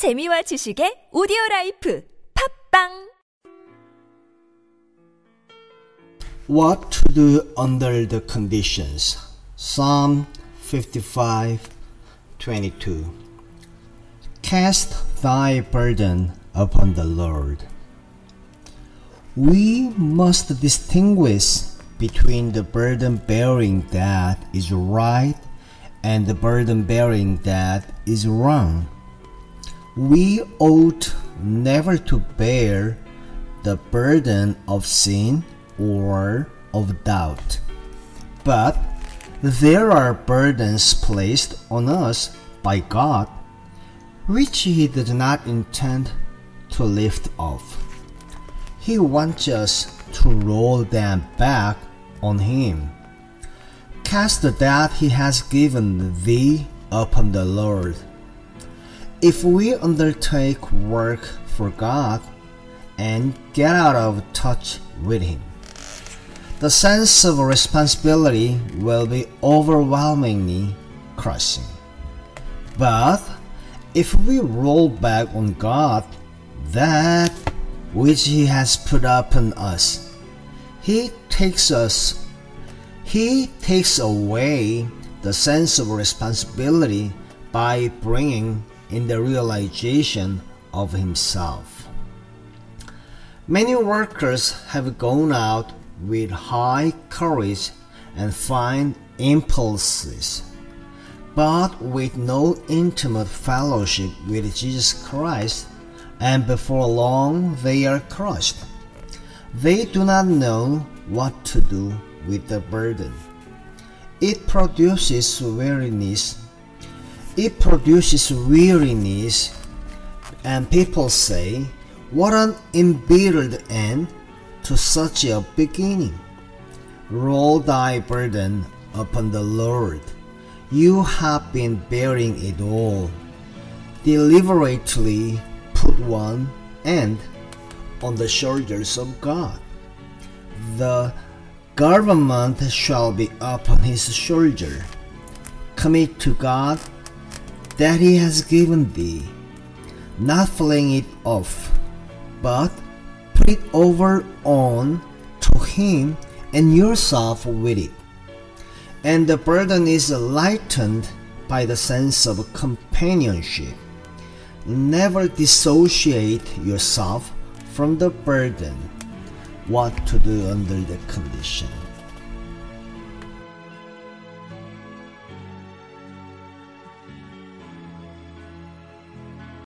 재미와 지식의 오디오 라이프 팝빵 What to do under the conditions. Psalm 55 22. Cast thy burden upon the Lord. We must distinguish between the burden bearing that is right and the burden bearing that is wrong. We ought never to bear the burden of sin or of doubt. But there are burdens placed on us by God which He did not intend to lift off. He wants us to roll them back on Him. Cast that He has given thee upon the Lord. If we undertake work for God and get out of touch with Him, the sense of responsibility will be overwhelmingly crushing. But if we roll back on God that which He has put upon us, He takes us, He takes away the sense of responsibility by bringing in the realization of Himself. Many workers have gone out with high courage and fine impulses, but with no intimate fellowship with Jesus Christ, and before long they are crushed. They do not know what to do with the burden. It produces weariness. It produces weariness, and people say, What an embittered end to such a beginning. Roll thy burden upon the Lord. You have been bearing it all. Deliberately put one end on the shoulders of God. The government shall be upon his shoulder. Commit to God that he has given thee, not fling it off, but put it over on to him and yourself with it. And the burden is lightened by the sense of companionship. Never dissociate yourself from the burden. What to do under the condition.